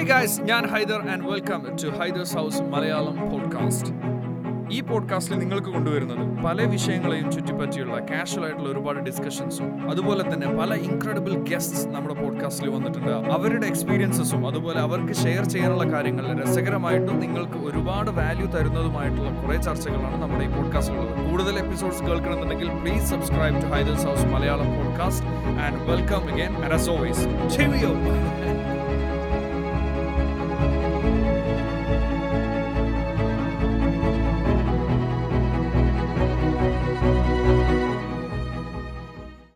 ഹേ guys ഞാൻ Haider and welcome to Haider's house Malayalam podcast ഈ പോഡ്കാസ്റ്റിൽ നിങ്ങൾക്ക് കൊണ്ടുവരുന്നത് പല വിഷയങ്ങളെയും ചുറ്റിപ്പറ്റിയുള്ള കാഷ്വൽ ആയിട്ടുള്ള ഒരുപാട് ഡിസ്കഷൻസും അതുപോലെ തന്നെ പല ഇൻക്രെഡിബിൾ ഗസ്റ്റ്സ് നമ്മുടെ പോഡ്കാസ്റ്റിൽ വന്നിട്ടുണ്ട്. അവരുടെ എക്സ്പീരിയൻസസും അതുപോലെ അവർക്ക് ഷെയർ ചെയ്യാനുള്ള കാര്യങ്ങൾ രസകരമായിട്ടും നിങ്ങൾക്ക് ഒരുപാട് വാല്യൂ തരുന്നതുമായിട്ടുള്ള കുറേ ചർച്ചകളാണ് നമ്മുടെ ഈ പോഡ്കാസ്റ്റിലുള്ളത് കൂടുതൽ episodes കേൾക്കണമെന്നുണ്ടെങ്കിൽ please subscribe to Haider's house Malayalam podcast and welcome again as always